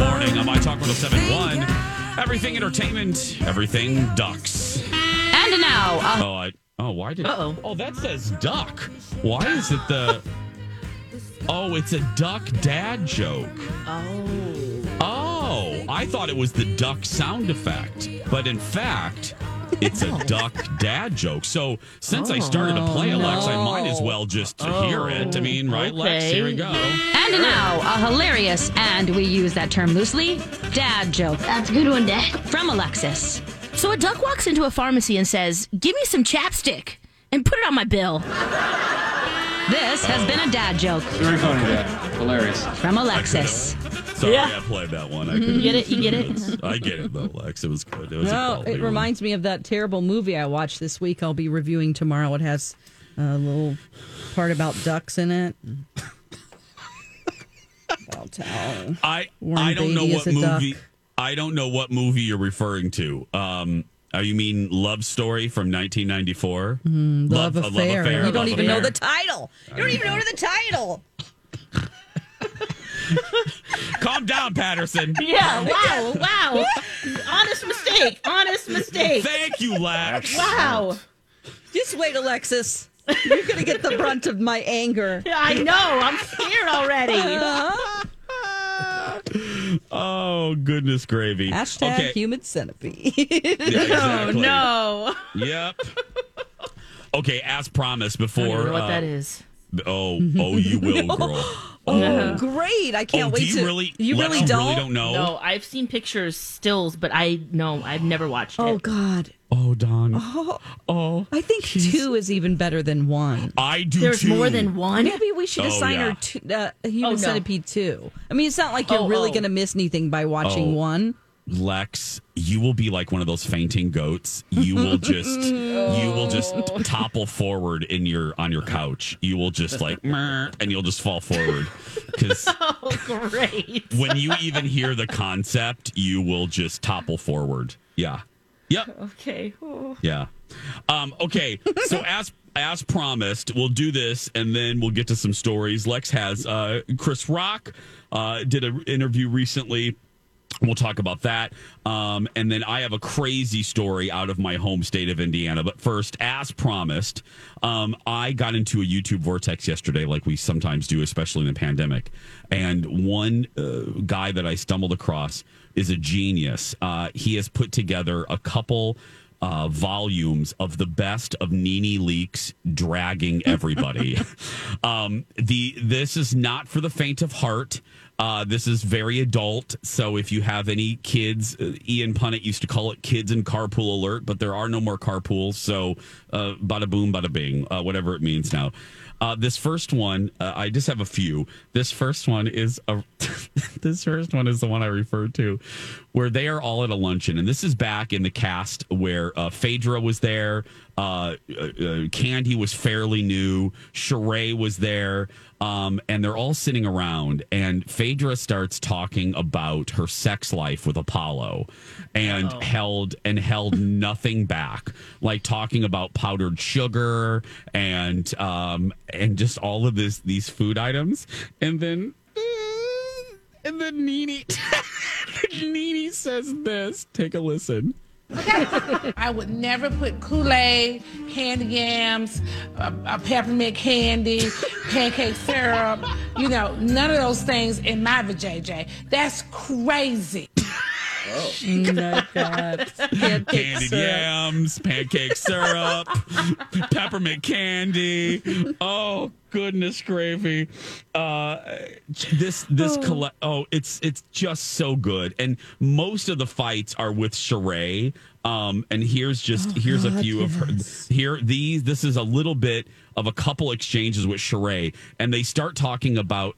Morning on My Talk 1071. Everything entertainment, everything ducks. And now, uh, Oh, I. Oh, why did? Uh-oh. Oh, that says duck. Why is it the? Oh, it's a duck dad joke. oh, Oh, I thought it was the duck sound effect, but in fact, it's a oh. duck dad joke. So since I oh, started to play Alex, I might as well just oh. hear it. I mean, right, Lex? Here we go. and now a hilarious, and we use that term loosely, dad joke That's a good one, Dad. from Alexis. So a duck walks into a pharmacy and says, Give me some chapstick and put it on my bill. This has been a dad joke Very funny, Dad. Hilarious. from Alexis. Sorry, Yeah. I played that one. I Mm-hmm. couldn't- You get it? You get it? I get it though, Lex. It was good. It was No, it one. reminds me of that terrible movie I watched this week. I'll be reviewing tomorrow. It has a little part about ducks in it. I'll tell. I Warren I don't know what movie. duck. I don't know what movie you're referring to. Um, uh, you mean Love Story from 1994? Mm, Love, a affair. You don't Love even know the title. You don't even know the title. Calm down, Patterson. Yeah, wow, wow. Honest mistake. Honest mistake. Thank you, Lex. Wow. Just wait, Alexis. You're gonna get the brunt of my anger. I know. I'm scared already. Oh goodness gravy. Hashtag okay. human centipede. Yeah, Oh, no. Yep. Okay, as promised I don't before. know what uh, that is. Oh, oh, you will, girl. oh, great! I can't oh, wait do you to. really? you Lex, really you don't. really don't know? No, I've seen pictures, stills, but I no, I've never watched it. Oh. God! Oh, Don. Oh, I think two is even better than one. I do There's too. more than one. Maybe we should Oh, assign yeah. her to, uh, Human Oh, no. Centipede two. I mean, it's not like you're Oh, really oh. going to miss anything by watching Oh. one. Lex, you will be like one of those fainting goats. You will just you will just topple forward in your on your couch. You will just like and you'll just fall forward cuz Oh, great. when you even hear the concept, you will just topple forward. Yeah. Yep. Okay. Oh. Yeah. Um, okay. So as as promised, we'll do this and then we'll get to some stories. Lex has uh, Chris Rock uh, did an interview recently. We'll talk about that. Um, and then I have a crazy story out of my home state of Indiana. But first, as promised, um, I got into a YouTube vortex yesterday, like we sometimes do, especially in the pandemic. And one uh, guy that I stumbled across is a genius. Uh, he has put together a couple uh, volumes of the best of Nene Leakes dragging everybody. um, the this is not for the faint of heart. Uh, this is very adult. So if you have any kids, uh, Ian Punnett used to call it kids and carpool alert, but there are no more carpools. So uh, bada boom, bada bing, uh, whatever it means now. Uh, this first one, uh, I just have a few. This first one is a. this first one is the one I referred to, where they are all at a luncheon, and this is back in the cast where uh, Phaedra was there, uh, uh, uh, Kandi was fairly new, Sheree was there, um, and they're all sitting around, and Phaedra starts talking about her sex life with Apollo, and held and held nothing back, like talking about powdered sugar and um, and just all of this these food items, and then. Mm, and then Nene, Nene says this. Take a listen. Okay. I would never put Kool Aid, candy yams, peppermint candy, pancake syrup, you know, none of those things in my vajayjay. That's crazy. God. Pancake Candied syrup. yams, pancake syrup, peppermint candy. Oh goodness gravy! Uh, this this colle- oh, it's it's just so good, and most of the fights are with Sheree. Um, and here's just here's a few of her. Here, these this is a little bit of a couple exchanges with Sheree, and they start talking about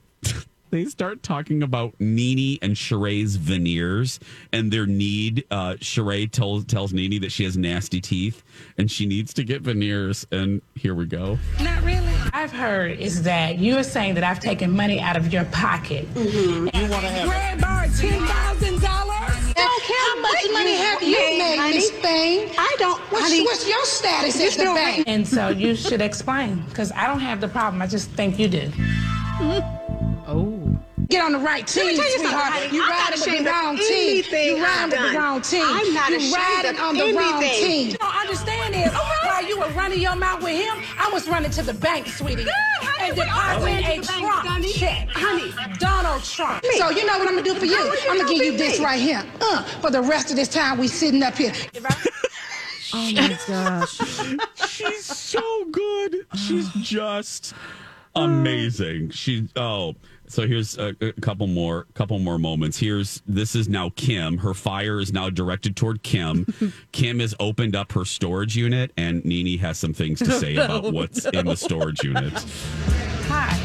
they start talking about Nene and Sheree's veneers and their need. Uh, Sheree tells tells Nene that she has nasty teeth and she needs to get veneers. And here we go. Not really. I've heard is that you're saying that I've taken money out of your pocket. You want to have Greg borrowed ten thousand dollars. How much money have you made, Miss Thing? I don't. What's, what's your status at the bank? And so you should explain, because I don't have the problem. I just think you do. Get on the right team, tell you something, sweetheart. honey. You I'm not riding with the wrong team. You I've riding with the wrong team. I'm not you ashamed riding of on the wrong anything. team. You don't understand is while you were running your mouth with him, I was running to the bank, sweetie, honey, and we all ran depositing to a the bank, Trump check. Honey. Donald Trump. So you know what I'm gonna do for you? You I'm gonna give you me? this right here. Uh, for the rest of this time we sitting up here. Oh my gosh. She's so good. She's just amazing. She oh. So here's a, a couple more couple more moments. Here's this is now Kim. Her fire is now directed toward Kim. Kim has opened up her storage unit, and Nene has some things to say oh, about what's in the storage unit. Hi.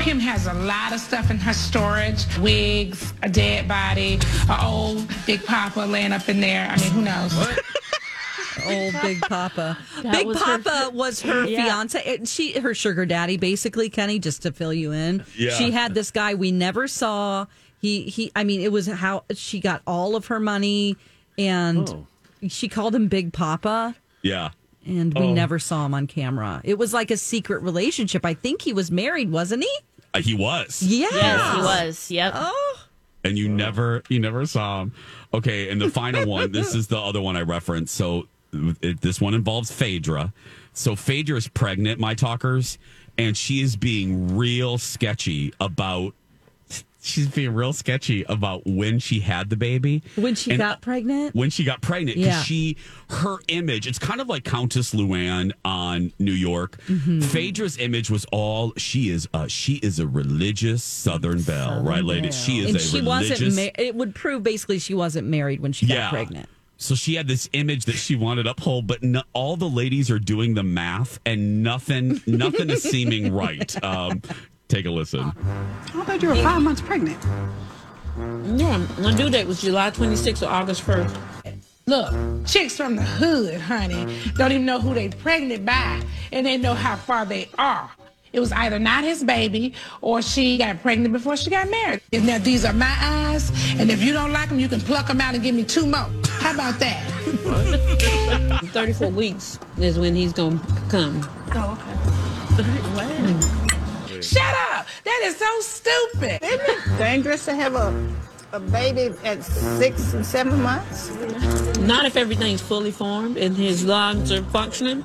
Kim has a lot of stuff in her storage wigs, a dead body, an old Big Papa laying up in there. I mean, who knows? Old Big Papa. That Big was her- Papa was her Yeah. fiance. It- She her sugar daddy, basically, Kenny. Just to fill you in, Yeah. she had this guy we never saw. He he. I mean, it was how she got all of her money, and she called him Big Papa. Yeah. And we Oh. never saw him on camera. It was like a secret relationship. I think he was married, wasn't he? Uh, he was. Yeah. Yes, he was. Yep. Oh, and you never you never saw him. Okay, and the final one. This is the other one I referenced. So it, this one involves Phaedra. So Phaedra is pregnant, my talkers, and she is being real sketchy about. She's being real sketchy about when she had the baby. when she And got pregnant. when she got pregnant because Yeah. she her image it's kind of like countess luann on new york Mm-hmm. phaedra's image was all she is a, she is a religious southern belle right lady she is and a she religious wasn't. Ma- it would prove basically she wasn't married when she got yeah pregnant. So she had this image that she wanted uphold but no, all the ladies are doing the math and nothing nothing is seeming right um take a listen I thought you were five months pregnant. No, my due date was July 26th or August 1st. Look, chicks from the hood, honey, don't even know who they pregnant by, and they know how far they are. It was either not his baby or she got pregnant before she got married. And now these are my eyes, and if you don't like them, you can pluck them out and give me two more. How about that? 34 weeks is when he's going to come. Oh, okay. wow. Shut up! That is so stupid. Isn't it dangerous to have a, a baby at six and seven months. Not if everything's fully formed and his lungs are functioning.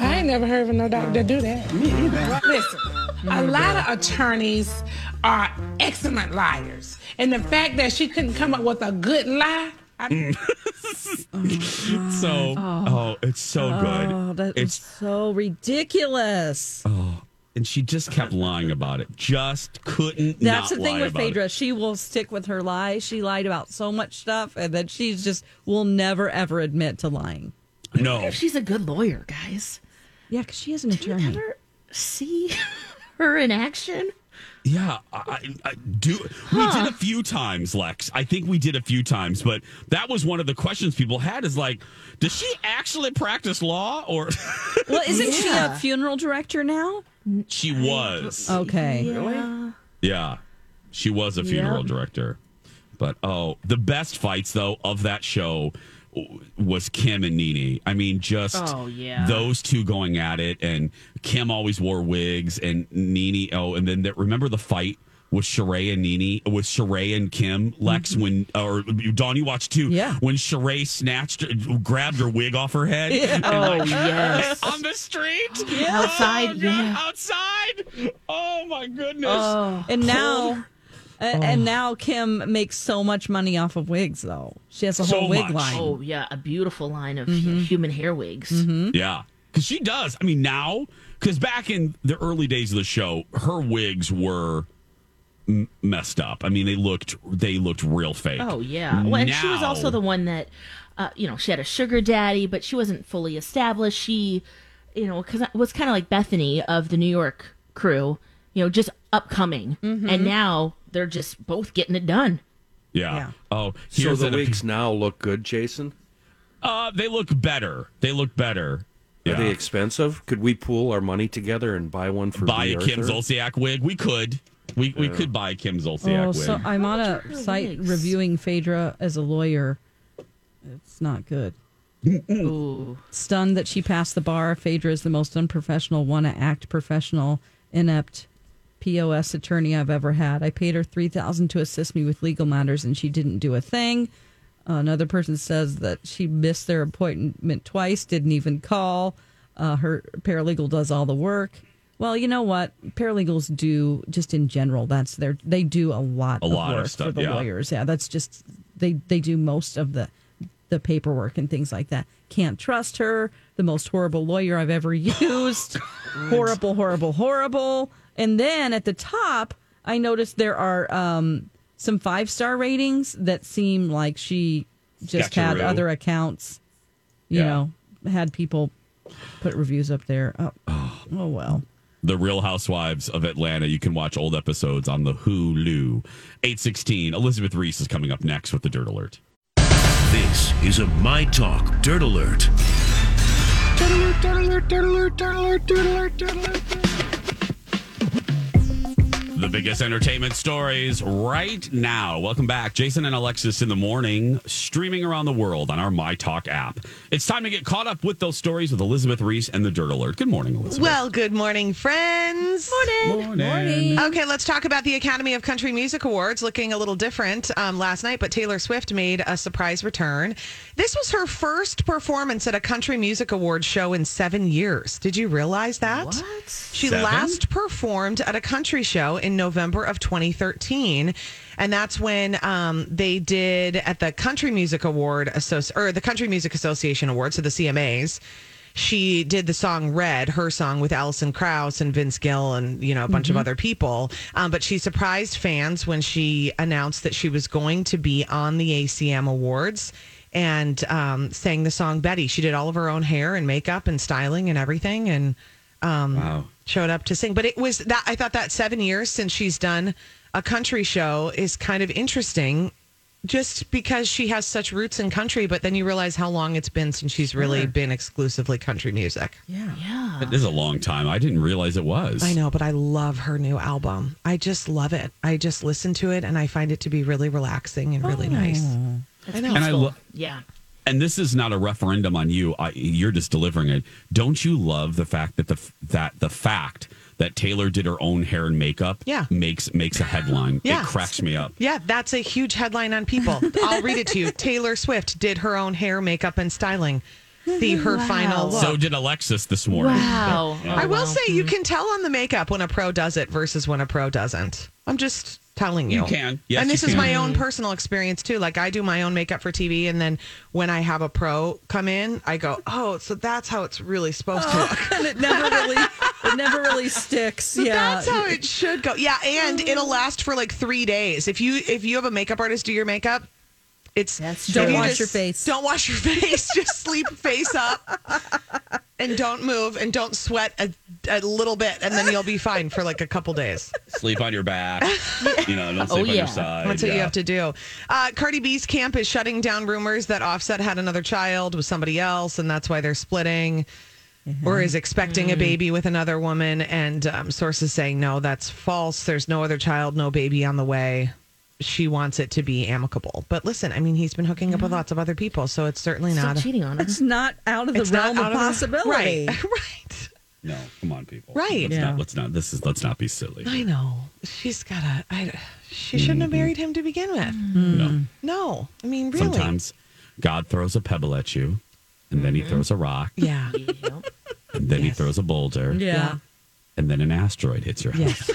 I ain't never heard of no doctor that do that. Me either. Listen, a lot of attorneys are excellent liars, and the fact that she couldn't come up with a good lie. I, so oh, oh, it's so Oh, good that was it's so ridiculous. Oh, and she just kept lying about it just couldn't That's not the thing lie with about it. Phaedra. She will stick with her lie. She lied about so much stuff, and then she's just will never ever admit to lying. no She's a good lawyer, guys. Yeah, because she is an Did you attorney. ever see her in action? Yeah, I, I, I do. We did a few times, Lex. I think we did a few times, but that was one of the questions people had: is like, does she actually practice law, or Well, isn't she a funeral director now? she was? Okay. Yeah. Yeah, she was a funeral director. But oh, the best fights though of that show w- was Kim and Nene. I mean, just Oh, yeah. those two going at it, and Kim always wore wigs, and Nene. Oh, and then the, remember the fight with Sheree and Nene, with Sheree and Kim, Lex, when or Dawn, you watched too. Mm-hmm. Yeah. when Sheree snatched, grabbed her wig off her head. and, Oh, like, yes. on the street, Outside, Oh, God, yeah. outside. Oh my goodness. Oh. And now, a- and now Kim makes so much money off of wigs, though. She has a So whole wig much. line. Oh, yeah. A beautiful line of Mm-hmm. human hair wigs. Yeah, because she does. I mean, now because back in the early days of the show, her wigs were m- messed up. I mean, they looked they looked real fake. Oh yeah. Well, and she was also the one that, uh, you know, she had a sugar daddy, but she wasn't fully established. She, you know, because it was kind of like Bethany of the New York crew. you know, just upcoming. Mm-hmm. And now they're just both getting it done. Yeah. Yeah. Oh, So the an- wigs now look good, Jason. Uh, they look better. They look better. Are Yeah. they expensive? Could we pool our money together and buy one for buy B. a Kim Arthur? Zolciak wig? We could. We we could buy a Kim Zolciak Oh, wig. so I'm on a site reviewing Phaedra as a lawyer. It's not good. Stunned that she passed the bar. Phaedra is the most unprofessional, want to act professional, inept POS attorney I've ever had. I paid her three thousand to assist me with legal matters, and she didn't do a thing. Another person says that she missed their appointment twice, didn't even call. Uh, her paralegal does all the work. Well, you know what? Paralegals do just in general. That's their they do a lot A of lot of work for the yeah. lawyers. Yeah, that's just they they do most of the the paperwork and things like that. Can't trust her. The most horrible lawyer I've ever used. horrible, horrible, horrible. And then at the top, I noticed there are um, some five star ratings that seem like she just had other accounts. You Yeah. know, had people put reviews up there. Oh, oh well. The Real Housewives of Atlanta. You can watch old episodes on the Hulu. 816. Elizabeth Ries is coming up next with the Dirt Alert. This is a My Talk Dirt Alert. Dirt Alert, Dirt Alert, Dirt Alert, Dirt Alert, Dirt Alert, Dirt Alert. The biggest entertainment stories right now. Welcome back. Jason and Alexis in the morning, streaming around the world on our My Talk app. It's time to get caught up with those stories with Elizabeth Ries and the Dirt Alert. Good morning, Elizabeth. Well, good morning, friends. Morning. Morning. Okay, let's talk about the Academy of Country Music Awards looking a little different um, last night, but Taylor Swift made a surprise return. This was her first performance at a country music awards show in seven years. Did you realize that? What? She Seven? last performed at a country show in November of 2013. And that's when um, they did at the Country Music Award Associ- or the Country Music Association Awards, so the CMAs she did the song Red, her song with Alison Krauss and Vince Gill and, you know, a bunch of other people. Um, but she surprised fans when she announced that she was going to be on the ACM Awards and um, sang the song Betty. She did all of her own hair and makeup and styling and everything and um, Wow. showed up to sing. But it was that I thought that seven years since she's done a country show is kind of interesting just because she has such roots in country, but then you realize how long it's been since she's really been exclusively country music. Yeah. Yeah. It is a long time. I didn't realize it was. I know, but I love her new album. I just love it. I just listen to it and I find it to be really relaxing and really nice. I know. And I lo- Yeah. And this is not a referendum on you. I, you're just delivering it. Don't you love the fact that the f- that the fact that Taylor did her own hair and makeup Yeah. makes makes a headline. Yeah. It cracks me up. yeah, that's a huge headline on people. I'll read it to you. Taylor Swift did her own hair, makeup, and styling. See her final look. So did Alexis this morning. Wow. Yeah. I will wow. say you mm-hmm. can tell on the makeup when a pro does it versus when a pro doesn't. I'm just telling you. You can. Yes, and this is can. my own personal experience too. Like I do my own makeup for TV, and then when I have a pro come in, I go, "Oh, so that's how it's really supposed to oh, look." and it never really it never really sticks. So yeah. that's how it should go. Yeah, and oh. it'll last for like three days. If you if you have a makeup artist do your makeup, it's Don't you wash just your face. Don't wash your face. just sleep face up, and don't move, and don't sweat a, a little bit, and then you'll be fine for like a couple days. Sleep on your back. you know, don't Oh, sleep on your side. That's what you have to do. Uh, Cardi B's camp is shutting down rumors that Offset had another child with somebody else, and that's why they're splitting. Or is expecting a baby with another woman, and um, sources saying no, that's false. There's no other child, no baby on the way. She wants it to be amicable. But listen, I mean, he's been hooking up with lots of other people, so it's certainly Still not. cheating on her. it's not out of the it's realm of out the- possibility. right, right. No, come on, people. Right. Let's, Yeah. not, let's not. This is. Let's not be silly. I know she's got a. I, she shouldn't have mm-hmm. married him to begin with. No. No, I mean, really. Sometimes God throws a pebble at you, and then He mm-hmm. throws a rock, Yeah. And then He throws a boulder, Yeah. And then an asteroid hits your house.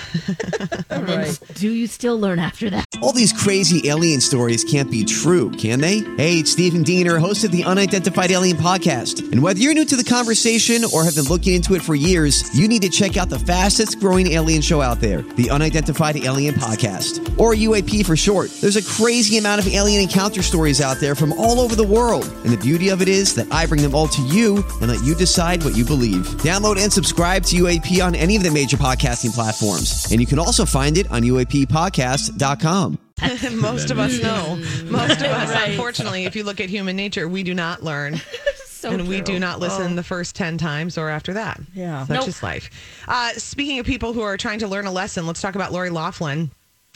And then do you still learn after that? All these crazy alien stories can't be true, can they? Hey, it's Stephen Diener, host of the Unidentified Alien Podcast. And whether you're new to the conversation or have been looking into it for years, you need to check out the fastest growing alien show out there, the Unidentified Alien Podcast, or UAP for short. There's a crazy amount of alien encounter stories out there from all over the world. And the beauty of it is that I bring them all to you and let you decide what you believe. Download and subscribe to UAP on any any of the major podcasting platforms. And you can also find it on UAPpodcast.com. Most of us know. Most of us, Right. unfortunately, if you look at human nature, we do not learn. and we do not listen Oh. the first 10 times or after that. Yeah. Such Nope. is life. Uh, speaking of people who are trying to learn a lesson, let's talk about Lori Laughlin.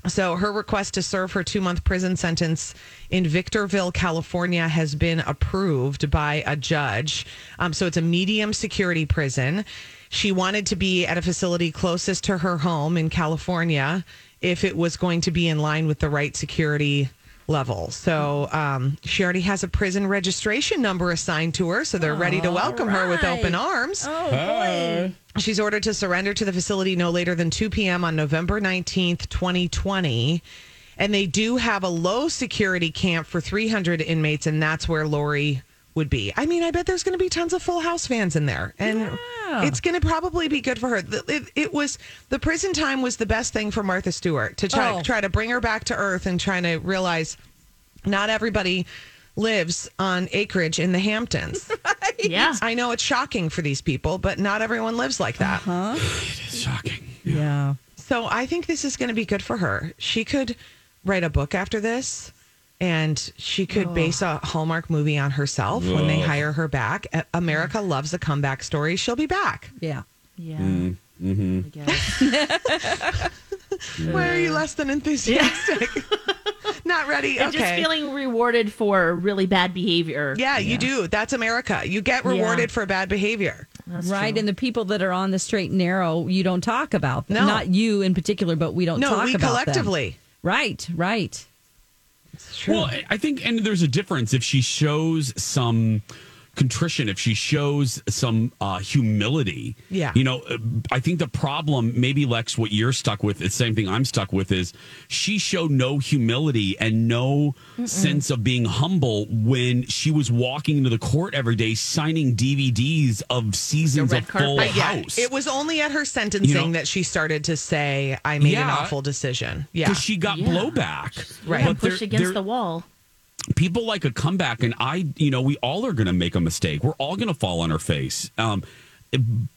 So, her request to serve her two month prison sentence in Victorville, California, has been approved by a judge. Um, so, it's a medium security prison. She wanted to be at a facility closest to her home in California if it was going to be in line with the right security level. So, um, she already has a prison registration number assigned to her. So, they're ready to welcome her with open arms. Oh, boy. She's ordered to surrender to the facility no later than 2 p.m. on November 19th, 2020. And they do have a low security camp for 300 inmates, and that's where Lori would be. I mean, I bet there's going to be tons of Full House fans in there, and it's going to probably be good for her. The- It, it was the prison time was the best thing for Martha Stewart to try Oh. try to bring her back to earth and trying to realize not everybody lives on acreage in the Hamptons. Yeah. I know it's shocking for these people, but not everyone lives like that. Huh? It is shocking. Yeah. So I think this is going to be good for her. She could write a book after this and she could base a Hallmark movie on herself when they hire her back. A- America loves a comeback story. She'll be back. Yeah. Yeah. Mm-hmm. I guess. Why are you less than enthusiastic? Not ready. And okay. just feeling rewarded for really bad behavior. yeah, you do. That's America. You get rewarded for bad behavior. right. And the people that are on the straight and narrow, you don't talk about. No. Not you in particular, but we don't No, talk we about them. No, we collectively. Right, right. Well, I- think, and there's a difference if she shows some contrition, if she shows some uh, humility. Yeah. You know, uh, I think the problem, maybe Lex, what you're stuck with, the same thing I'm stuck with, is she showed no humility and no sense of being humble when she was walking into the court every day signing DVDs of seasons red of Full carpet. Uh, yeah, House. it was only at her sentencing You know- that she started to say, "I made an awful decision." Yeah, Because she got Yeah. blowback. Right. Yeah, But pushed against there- the wall. People like a comeback and i you know we all are going to make a mistake. We're all going to fall on our face. Um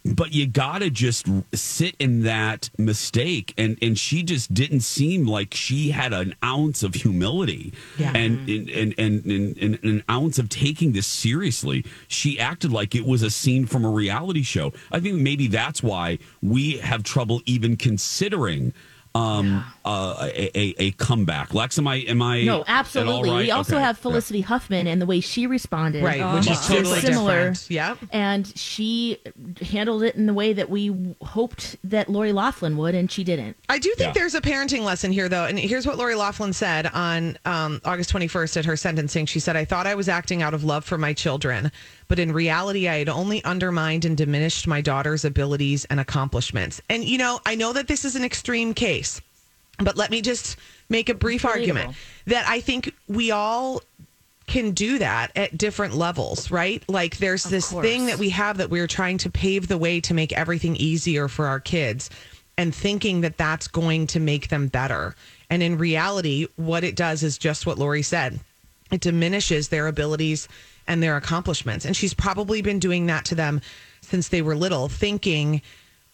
but you gotta just sit in that mistake and and she just didn't seem like she had an ounce of humility Yeah. and, and, and, and, and, and an ounce of taking this seriously. She acted like it was a scene from a reality show. I think maybe that's why we have trouble even considering um uh, a, a a comeback lex am i am i No, absolutely. right? We also Okay. have Felicity Huffman and the way she responded. right, which is totally similar. different. Yep. And she handled it in the way that we hoped that Lori Laughlin would, and she didn't. I do think Yeah. there's a parenting lesson here, though. And here's what Lori Laughlin said on um, August 21st at her sentencing. She said, I thought I was acting out of love for my children, but in reality, I had only undermined and diminished my daughter's abilities and accomplishments. And, you know, I know that this is an extreme case, but let me just make a brief argument that I think we all can do that at different levels, right? Like there's Of this course. thing that we have that we're trying to pave the way to make everything easier for our kids and thinking that that's going to make them better. And in reality, what it does is just what Lori said. It diminishes their abilities and their accomplishments. And she's probably been doing that to them since they were little, thinking,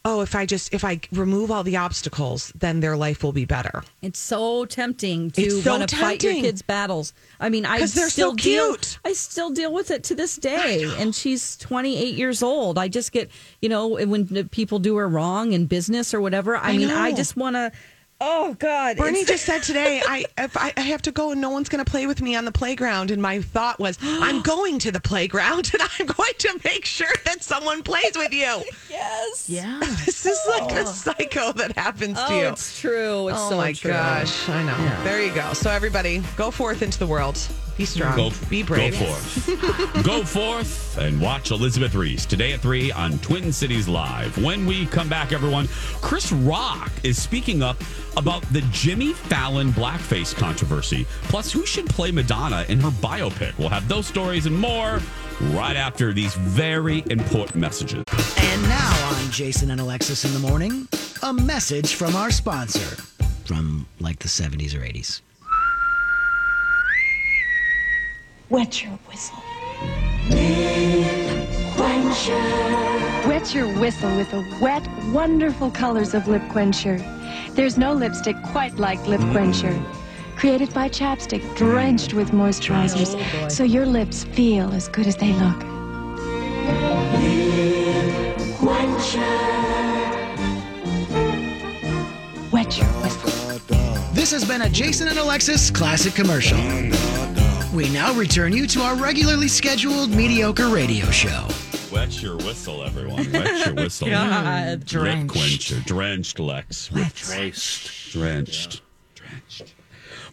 "Oh, if I just if I remove all the obstacles, then their life will be better." It's so tempting to so want to fight your kids' battles. I mean, I still so deal. cute. I still deal with it to this day, and she's 28 years old. I just get, you know, when people do her wrong in business or whatever. I, I mean, I just want to. Oh God, Bernie it's- just said today, I if I, I have to go and no one's going to play with me on the playground, and my thought was, I'm going to the playground and I'm going to make sure that someone plays with you. yes, Yeah. This is like a oh. psycho that happens Oh, to you. it's true. It's oh so my true. gosh, I know. There you go. So everybody, go forth into the world. Be strong. Go, Be brave. Go forth. go forth and watch Elizabeth Ries today at 3 on Twin Cities Live. When we come back, everyone, Chris Rock is speaking up about the Jimmy Fallon blackface controversy. Plus, who should play Madonna in her biopic? We'll have those stories and more right after these very important messages. And now on Jason and Alexis in the morning, a message from our sponsor from like the 70s or 80s. Wet your whistle. Quencher. Wet your whistle with the wet, wonderful colors of Lip Quencher. There's no lipstick quite like Lip Quencher. Created by Chapstick, drenched with moisturizers, so your lips feel as good as they look. Wet your whistle. This has been a Jason and Alexis classic commercial. We now return you to our regularly scheduled mediocre radio show. Wet your whistle, everyone. Wet your whistle. God. Lip Drenched. quencher. Drenched, Lex. Drenched. Drenched. Drenched.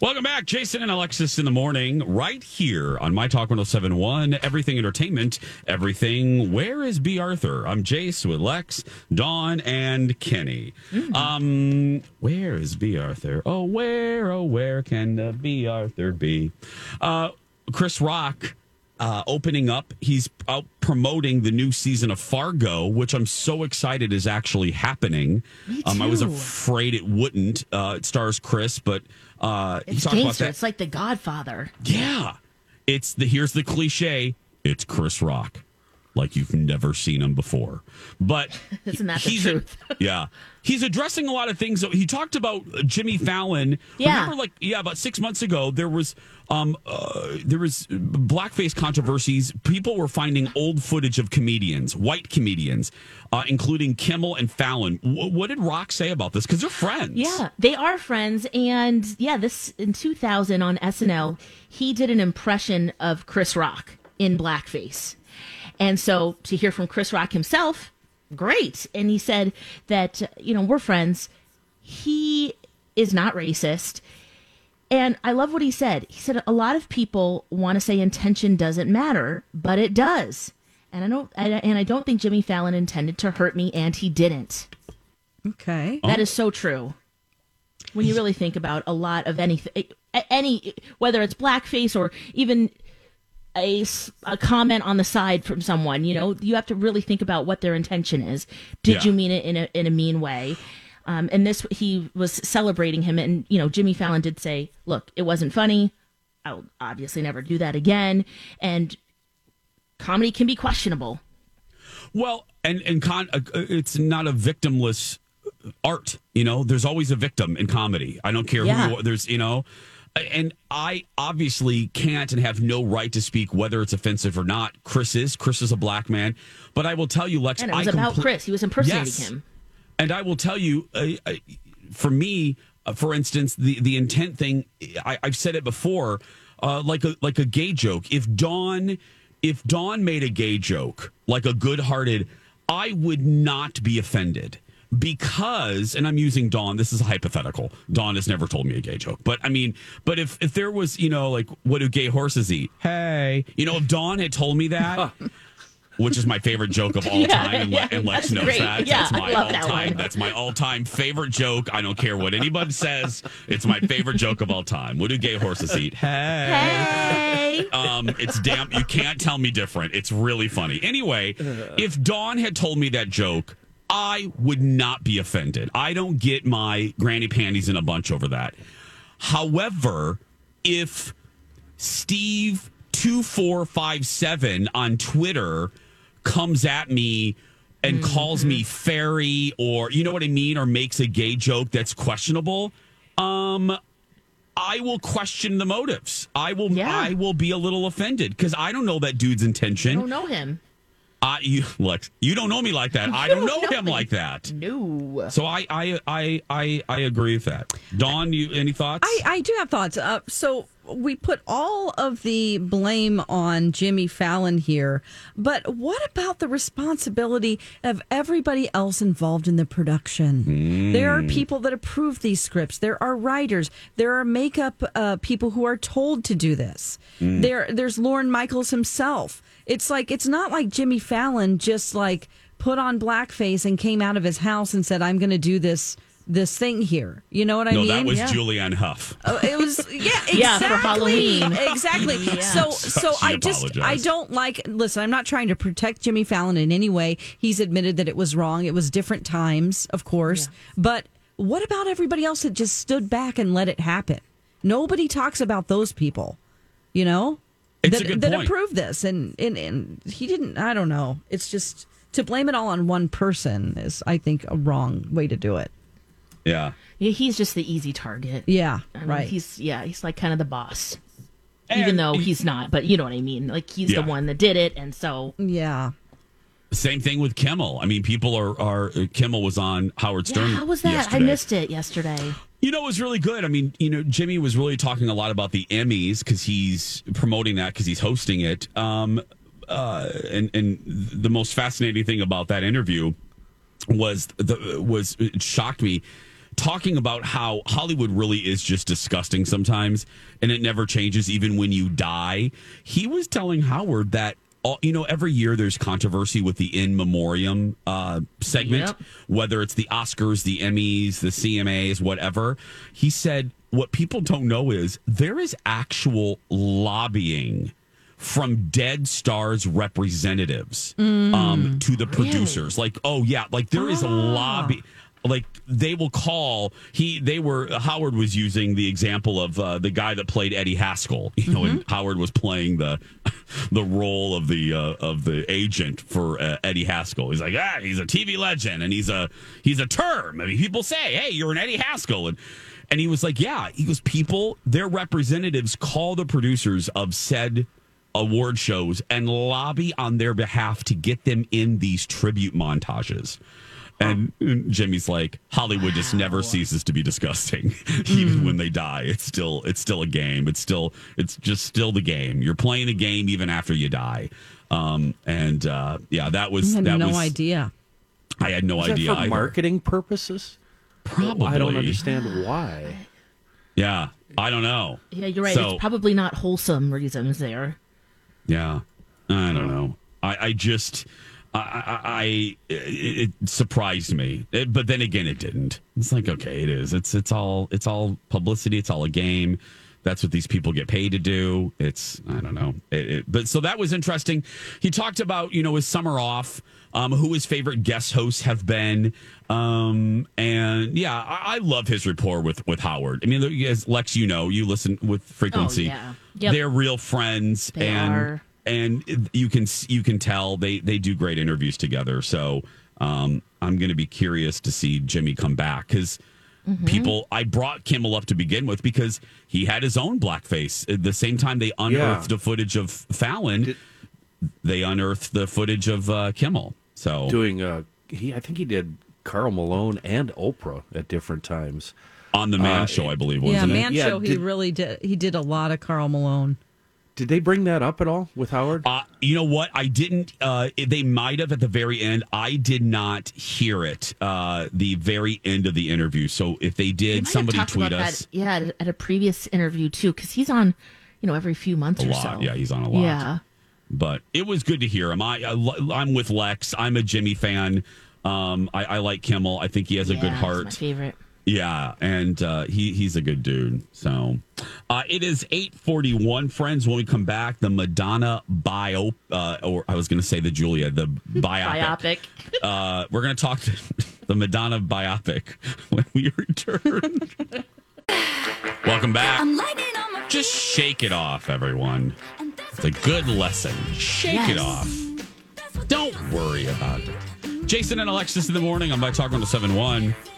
Welcome back, Jason and Alexis in the morning, right here on My Talk 1071, Everything Entertainment, Everything. Where is B. Arthur? I'm Jace with Lex, Dawn, and Kenny. Um, where is B. Arthur? Oh, where, oh, where can the B. Arthur be? Uh, Chris Rock uh, opening up. He's out promoting the new season of Fargo, which I'm so excited is actually happening. Me Um, I was afraid it wouldn't. Uh, it stars Chris, but uh, It's gangster. that. It's like The Godfather. Yeah, it's the here's the cliche. It's Chris Rock, like you've never seen him before. But Isn't that the he's truth? yeah, he's addressing a lot of things. He talked about Jimmy Fallon. Yeah. Remember, like yeah, about six months ago, there was um uh, there was blackface controversies. People were finding old footage of comedians, white comedians, uh, including Kimmel and Fallon. W- what did Rock say about this? Because they're friends. Yeah, they are friends. And yeah, this in 2000 on SNL, he did an impression of Chris Rock in blackface. And so to hear from Chris Rock himself, great. And he said that, you know, we're friends. He is not racist. And I love what he said. He said a lot of people want to say intention doesn't matter, but it does. And I don't and I- and I don't think Jimmy Fallon intended to hurt me and he didn't. Okay. That is so true. When you really think about a lot of anything, any whether it's blackface or even a, a comment on the side from someone, you know, you have to really think about what their intention is. Did Yeah. you mean it in a in a mean way? Um, and this, he was celebrating him, and you know, Jimmy Fallon did say, "Look, it wasn't funny. I'll obviously never do that again." And comedy can be questionable. Well, and and con, uh, uh, it's not a victimless art. You know, there's always a victim in comedy. I don't care Yeah. who you are. There's, you know, and I obviously can't and have no right to speak whether it's offensive or not. Chris is. Chris is a black man, but I will tell you, Lex. And it was I about compl- Chris. He was impersonating Yes. him. And I will tell you, uh, uh, for me, uh, for instance, the the intent thing. I, I've said it before, uh, like a like a gay joke. If Dawn, if Dawn made a gay joke, like a good hearted, I would not be offended because, and I'm using Dawn. This is a hypothetical. Dawn has never told me a gay joke, but I mean, but if if there was, you know, like what do gay horses eat? Hey, you know, if Dawn had told me that. Which is my favorite joke of all Yeah, time, and, Le- yeah, and Lex that's knows great. that. Yeah, that's my all-time. one. That's my all-time favorite joke. I don't care what anybody says. It's my favorite joke of all time. What do gay horses eat? Hey. Um, it's damn. You can't tell me different. It's really funny. Anyway, if Dawn had told me that joke, I would not be offended. I don't get my granny panties in a bunch over that. However, if Steve two four five seven on Twitter comes at me and calls me fairy or you know what I mean or makes a gay joke that's questionable, um I will question the motives. I will I will be a little offended because I don't know that dude's intention. I don't know him. I you Lex, you don't know me like that. I don't know him like that. No. So I I I I, I agree with that. Dawn, you any thoughts? I, I do have thoughts. Uh, so we put all of the blame on Jimmy Fallon here, but what about the responsibility of everybody else involved in the production? There are people that approve these scripts. There are writers. There are makeup uh, people who are told to do this. Mm. There, there's Lorne Michaels himself. It's like it's not like Jimmy Fallon just like put on blackface and came out of his house and said, "I'm going to do this." This thing here, you know what I no, mean? No, that was Julianne Hough. Oh, it was yeah, exactly. Yeah, for Halloween. Exactly. Yeah. So so She I just apologized. I don't like listen, I'm not trying to protect Jimmy Fallon in any way. He's admitted that it was wrong. It was different times, of course. But what about everybody else that just stood back and let it happen? Nobody talks about those people, you know? It's that, a good that point. approved this and, and and he didn't I don't know. It's just to blame it all on one person is, I think, a wrong way to do it. Yeah. Yeah, he's just the easy target. Yeah, I mean, right. He's yeah, he's like kind of the boss. Even And- though he's not, but you know what I mean. Like he's Yeah. the one that did it, and so yeah. Same thing with Kimmel. I mean, people are are Kimmel was on Howard Stern. yeah, how was that? I missed it yesterday. You know, it was really good. I mean, you know, Jimmy was really talking a lot about the Emmys because he's promoting that because he's hosting it. Um, uh, and and the most fascinating thing about that interview was the was it shocked me talking about how Hollywood really is just disgusting sometimes, and it never changes even when you die. He was telling Howard that. All, you know, every year there's controversy with the in memoriam uh, segment, Yep. whether it's the Oscars, the Emmys, the CMAs, whatever. He said, What people don't know is there is actual lobbying from dead stars representatives um, to the producers. Like, oh, yeah, like there is a lobby. Like they will call he they were Howard was using the example of uh, the guy that played Eddie Haskell you know and Howard was playing the the role of the uh, of the agent for uh, Eddie Haskell. He's like ah he's a TV legend and he's a he's a term. I mean people say hey you're an Eddie Haskell. And and he was like yeah. He goes people their representatives call the producers of said award shows and lobby on their behalf to get them in these tribute montages. And Jimmy's like, Hollywood just never ceases to be disgusting, even when they die. It's still, it's still a game. It's still, it's just still the game. You're playing a game even after you die. Um, and uh, yeah, that I was had that no was. idea. I had no Is that idea for either. marketing purposes? Probably. I don't understand why. Yeah, I don't know. Yeah, you're right. So- it's probably not wholesome reasons there. Yeah, I don't know. I, I just, I, I, I it, it surprised me, It- but then again, it didn't. It's like okay, it is. It's it's all it's all publicity. It's all a game. That's what these people get paid to do. It's I don't know. It, it- but so that was interesting. He talked about you know his summer off, um, who his favorite guest hosts have been, um, and yeah, I, I love his rapport with with Howard. I mean, as Lex, you know, you listen with frequency. Oh, yeah. Yep. They're real friends, They and are. And you can you can tell they they do great interviews together. So um, I'm going to be curious to see Jimmy come back because Mm-hmm. people I brought Kimmel up to begin with because he had his own blackface. At the same time they unearthed the footage of Fallon, they unearthed the footage of uh, Kimmel. So Doing, uh, he, I think he did Karl Malone and Oprah at different times. on the Man Uh, Show, I believe, Yeah, wasn't it? Man Yeah, Show. He did- really did. He did a lot of Karl Malone. Did they bring that up at all with Howard? Uh, you know what? I didn't. Uh, they might have at the very end. I did not hear it. Uh, the very end of the interview. So if they did, might have somebody tweet us. That, yeah, at, at a previous interview too, because he's on, you know, every few months A or lot. so. Yeah, he's on a lot. Yeah. But it was good to hear him. I, I I'm with Lex. I'm a Jimmy fan. Um, I, I like Kimmel. I think he has a good Yeah, he's heart. My favorite. Yeah, and uh, he he's a good dude. So uh, it is eight forty one, friends. When we come back, the Madonna bio, uh, or I was going to say the Julia, the biopic. Biopic. Uh, we're going to talk to the Madonna biopic when we return. Welcome back. Just shake it off, everyone. It's a good lesson. Shake it off. Don't worry about it. Jason and Alexis in the morning I'm by talking on My Talk 1071.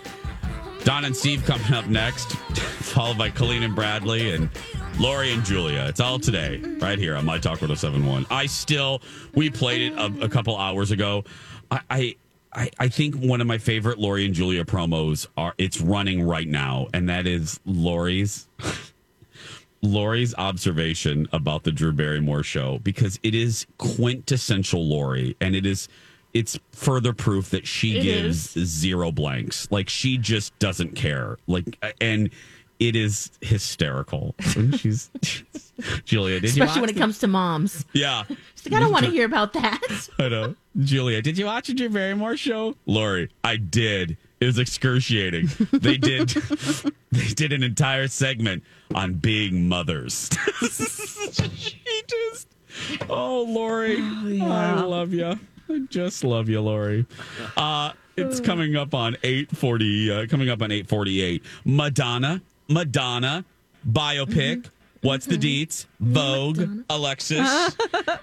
Don and Steve coming up next, followed by Colleen and Bradley and Lori and Julia. It's all today, right here on My Talk 1071. I still, we played it a, a couple hours ago. I, I, I, I think one of my favorite Lori and Julia promos are, it's running right now, and that is Lori's. Lori's observation about the Drew Barrymore show because it is quintessential Lori and it is it's further proof that she It gives zero blanks. Like she just doesn't care. Like and it is hysterical. And she's Julia, did you when watch it comes to moms. Yeah. She's like, I don't want to hear about that. I know. Julia, did you watch the Drew Barrymore show? Lori, I did. It was excruciating. They did they did an entire segment on being mothers. she just Oh, Lori. Oh, I love you. I just love you, Lori. Uh it's coming up on 840 uh, coming up on 848. Madonna, Madonna biopic What's the deets? Vogue, Alexis.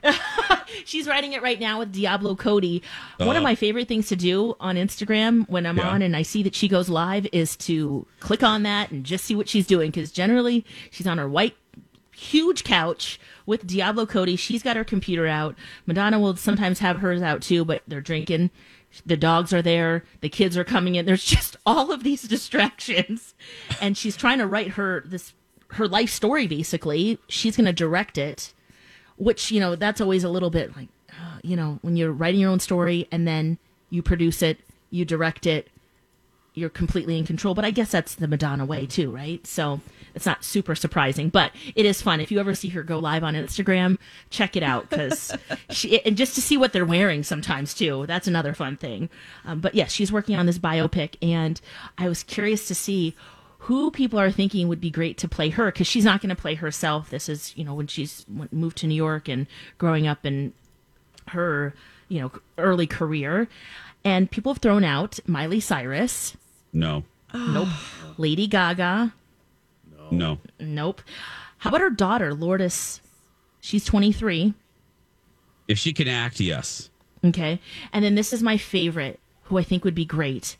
She's writing it right now with Diablo Cody. One of Oh. my favorite things to do on Instagram when I'm Yeah. on and I see that she goes live is to click on that and just see what she's doing because generally she's on her white huge couch with Diablo Cody. She's got her computer out. Madonna will sometimes have hers out too, but they're drinking. The dogs are there. The kids are coming in. There's just all of these distractions, and she's trying to write her this her life story. Basically, she's going to direct it which you know that's always a little bit like uh, you know when you're writing your own story and then you produce it you direct it you're completely in control but i guess that's the madonna way too right so it's not super surprising but it is fun if you ever see her go live on instagram check it out because she and just to see what they're wearing sometimes too that's another fun thing um, but yes she's working on this biopic and i was curious to see who people are thinking would be great to play her because she's not going to play herself. This is, you know, when she's moved to New York and growing up in her, you know, early career. And people have thrown out Miley Cyrus. No, Nope. Lady Gaga. No. Nope. How about her daughter, Lourdes? She's 23. If she can act, yes. Okay. And then this is my favorite, who I think would be great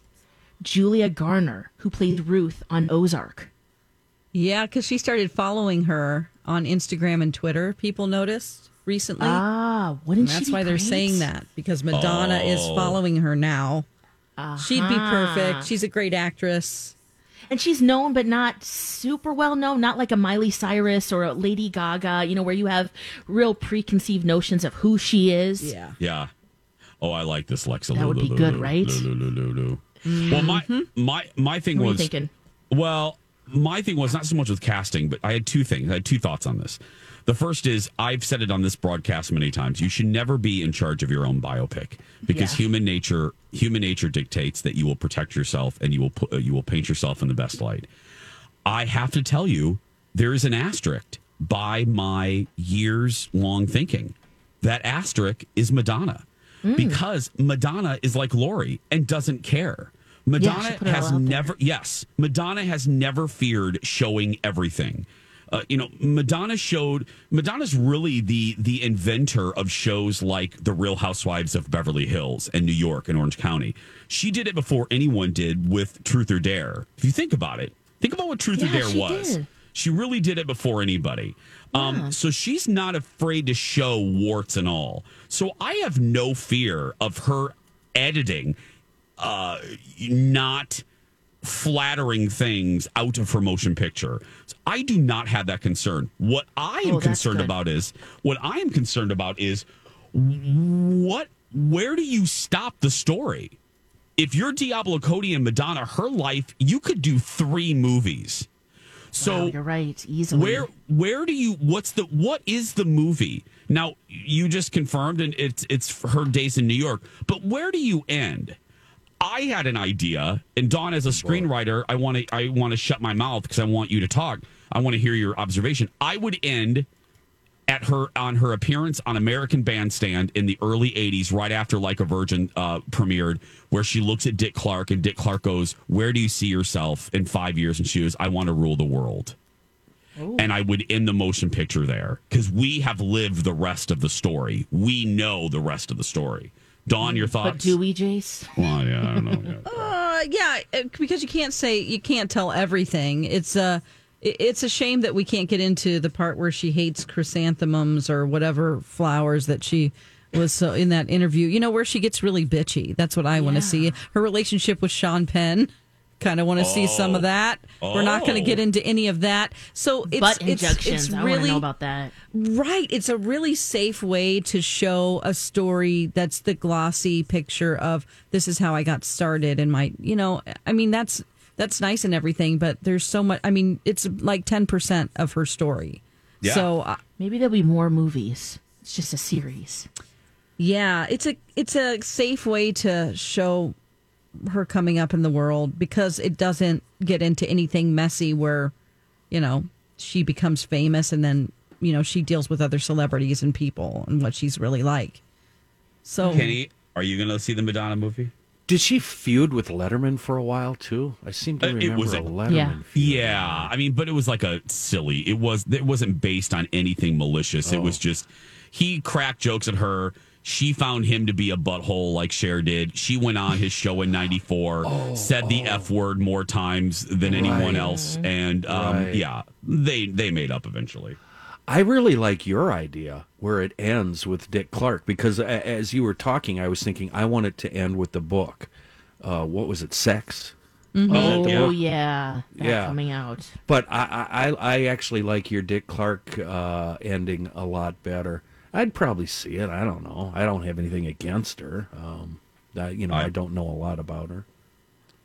Julia Garner, who played Ruth on Ozark. Yeah, because she started following her on Instagram and Twitter. People noticed recently. Ah, wouldn't And she That's be why they're saying that because Madonna is Oh. following her now. She'd be Uh-huh. perfect. She's a great actress. And she's known but not super well known not like a miley cyrus or a lady gaga you know where you have real preconceived notions of who she is Yeah. Yeah. Oh, I like this, Lexa. That would be good, right? Well, my mm-hmm. my my thing What are was thinking? Well, my thing was not so much with casting, but I had two things. I had two thoughts on this. The first is I've said it on this broadcast many times. You should never be in charge of your own biopic because Yeah. human nature human nature dictates that you will protect yourself and you will put, you will paint yourself in the best light. I have to tell you, there is an asterisk by my years long thinking. That asterisk is Madonna Mm. because Madonna is like Lori and doesn't care. Madonna it has out there. never, yes, Madonna has never feared showing everything. Uh, you know, Madonna showed. Madonna's really the the inventor of shows like The Real Housewives of Beverly Hills and New York and Orange County. She did it before anyone did with Truth or Dare. If you think about it, think about what Truth or Dare she was. did. She really did it before anybody. Um, so she's not afraid to show warts and all. So I have no fear of her editing, uh, not flattering things out of her motion picture. So I do not have that concern. What I am Oh, concerned good. about is what I am concerned about is what where do you stop the story? If you're Diablo Cody and Madonna, her life, you could do three movies. So Wow, you're right easily where where do you what's the what is the movie? Now you just confirmed and it's it's her days in New York, but where do you end? I had an idea, and Don, as a screenwriter, I want to I want to shut my mouth because I want you to talk. I want to hear your observation. I would end at her on her appearance on American Bandstand in the early '80s, right after Like a Virgin uh, premiered, where she looks at Dick Clark and Dick Clark goes, "Where do you see yourself in five years?" And she goes, "I want to rule the world." And I would end the motion picture there because we have lived the rest of the story. We know the rest of the story. Dawn, your thoughts? but do we jace Well, yeah, I don't know. Yeah. Uh, yeah, uh, because you can't say you can't tell everything. It's uh, it- it's a shame that we can't get into the part where she hates chrysanthemums or whatever flowers that she was so in that interview. You know where she gets really bitchy. That's what I want to see. Her relationship with Sean Penn. Kind of want to see some of Oh. that. We're not going to Oh. get into any of that. So it's butt it's, injections it's i really know about that Right. It's a really safe way to show a story that's the glossy picture of this is how I got started and my, you know, I mean, that's that's nice and everything, but there's so much. I mean, it's like 10% of her story. Yeah. So, uh, maybe there'll be more movies it's just a series yeah, it's a it's a safe way to show her coming up in the world because it doesn't get into anything messy where, you know, she becomes famous and then, you know, she deals with other celebrities and people and what she's really like. So Kenny, are you going to see the Madonna movie? Did she feud with Letterman for a while too? I seem to Uh, remember it was a a- Letterman. Yeah. feud. Yeah, I mean, but it was like a silly. It was. It wasn't based on anything malicious. It was just he cracked jokes at her. She found him to be a butthole like Cher did. She went on his show in '94, said the f word more times than anyone Right. else, and um, Right. yeah, they they made up eventually. I really like your idea where it ends with Dick Clark because as you were talking, I was thinking I want it to end with the book. Uh, what was it? Sex. Oh, the book. yeah. That Yeah. Coming out. But I, I, I actually like your Dick Clark uh, ending a lot better. I'd probably see it. I don't know. I don't have anything against her. Um, I, you know, I, don't know a lot about her.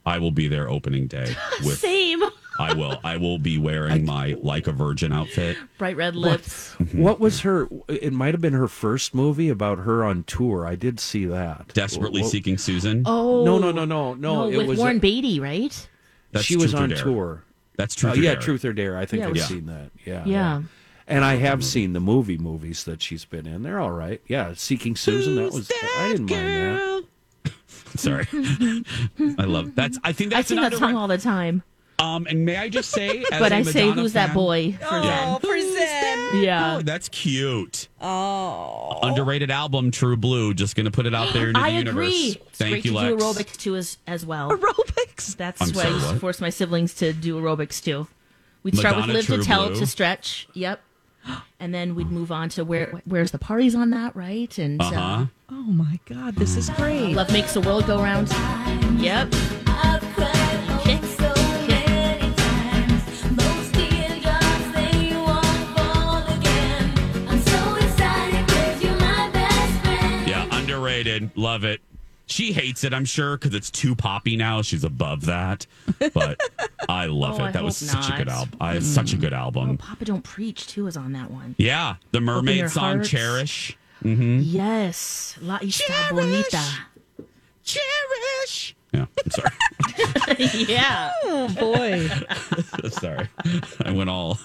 I will be there opening day with. Same. I will. I will be wearing my like a virgin outfit. Bright red lips. What was her? It might have been her first movie about her on tour. I did see that. Desperately What- seeking Susan. Oh. No, no, no, no, no. it with was Warren Beatty, right? That's she was Truth or on Dare. tour. That's Truth Uh, or yeah, Dare. Truth or Dare. I think Yeah, I've yeah. seen that. Yeah, Yeah. And I have seen the movie movies that she's been in. They're all right. Yeah, Seeking Susan. that was. I didn't mind that. Sorry, I love that's. I think I that's sing an that song underra- all the time. Um, and may I just say, as But a I say, Madonna who's that fan- boy for Zen? for Zen. Yeah. Oh, that's cute. Oh. Underrated album, True Blue. Just gonna put it out there into I the agree. universe. It's Thank great you, to Lex. do aerobics too as, as well. Aerobics. That's I'm what sorry, I used to what? force my siblings to do aerobics too. We'd start with Madonna live to tell Blue. to stretch. Yep. And then we'd move on to where where's the parties on that, right? And Uh huh. Oh my God, this is great. Love makes the world go round. Yep. Kick, kick. Yeah, underrated. Love it. She hates it, I'm sure, because it's too poppy now. She's above that, but I love Oh, it. I that was such a good album. I, such a good album. Papa Don't Preach too is on that one. Yeah, the Mermaid song Hearts. "Cherish." Mm-hmm. Yes. La Isla Bonita. Cherish. Yeah, I'm sorry. yeah. Oh boy. Sorry, I went all,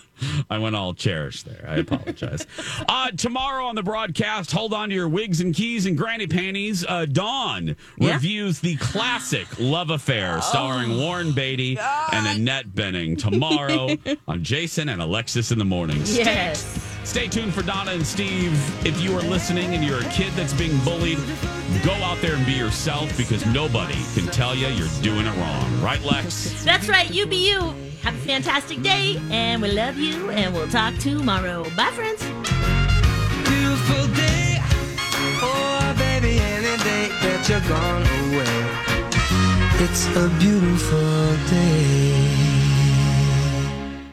I went all cherished there. I apologize. uh, tomorrow on the broadcast, hold on to your wigs and keys and granny panties. Uh, Dawn Yeah? reviews the classic Love Affair, starring Warren Beatty and Annette Bening. Tomorrow on Jason and Alexis in the morning. Stay- Yes. Stay tuned for Donna and Steve. If you are listening and you're a kid that's being bullied, go out there and be yourself because nobody can tell you you're doing it wrong. Right, Lex? That's right. You be you. Have a fantastic day, and we love you, and we'll talk tomorrow. Bye, friends. Beautiful day. Oh, baby, any day that you're gone away. It's a beautiful day.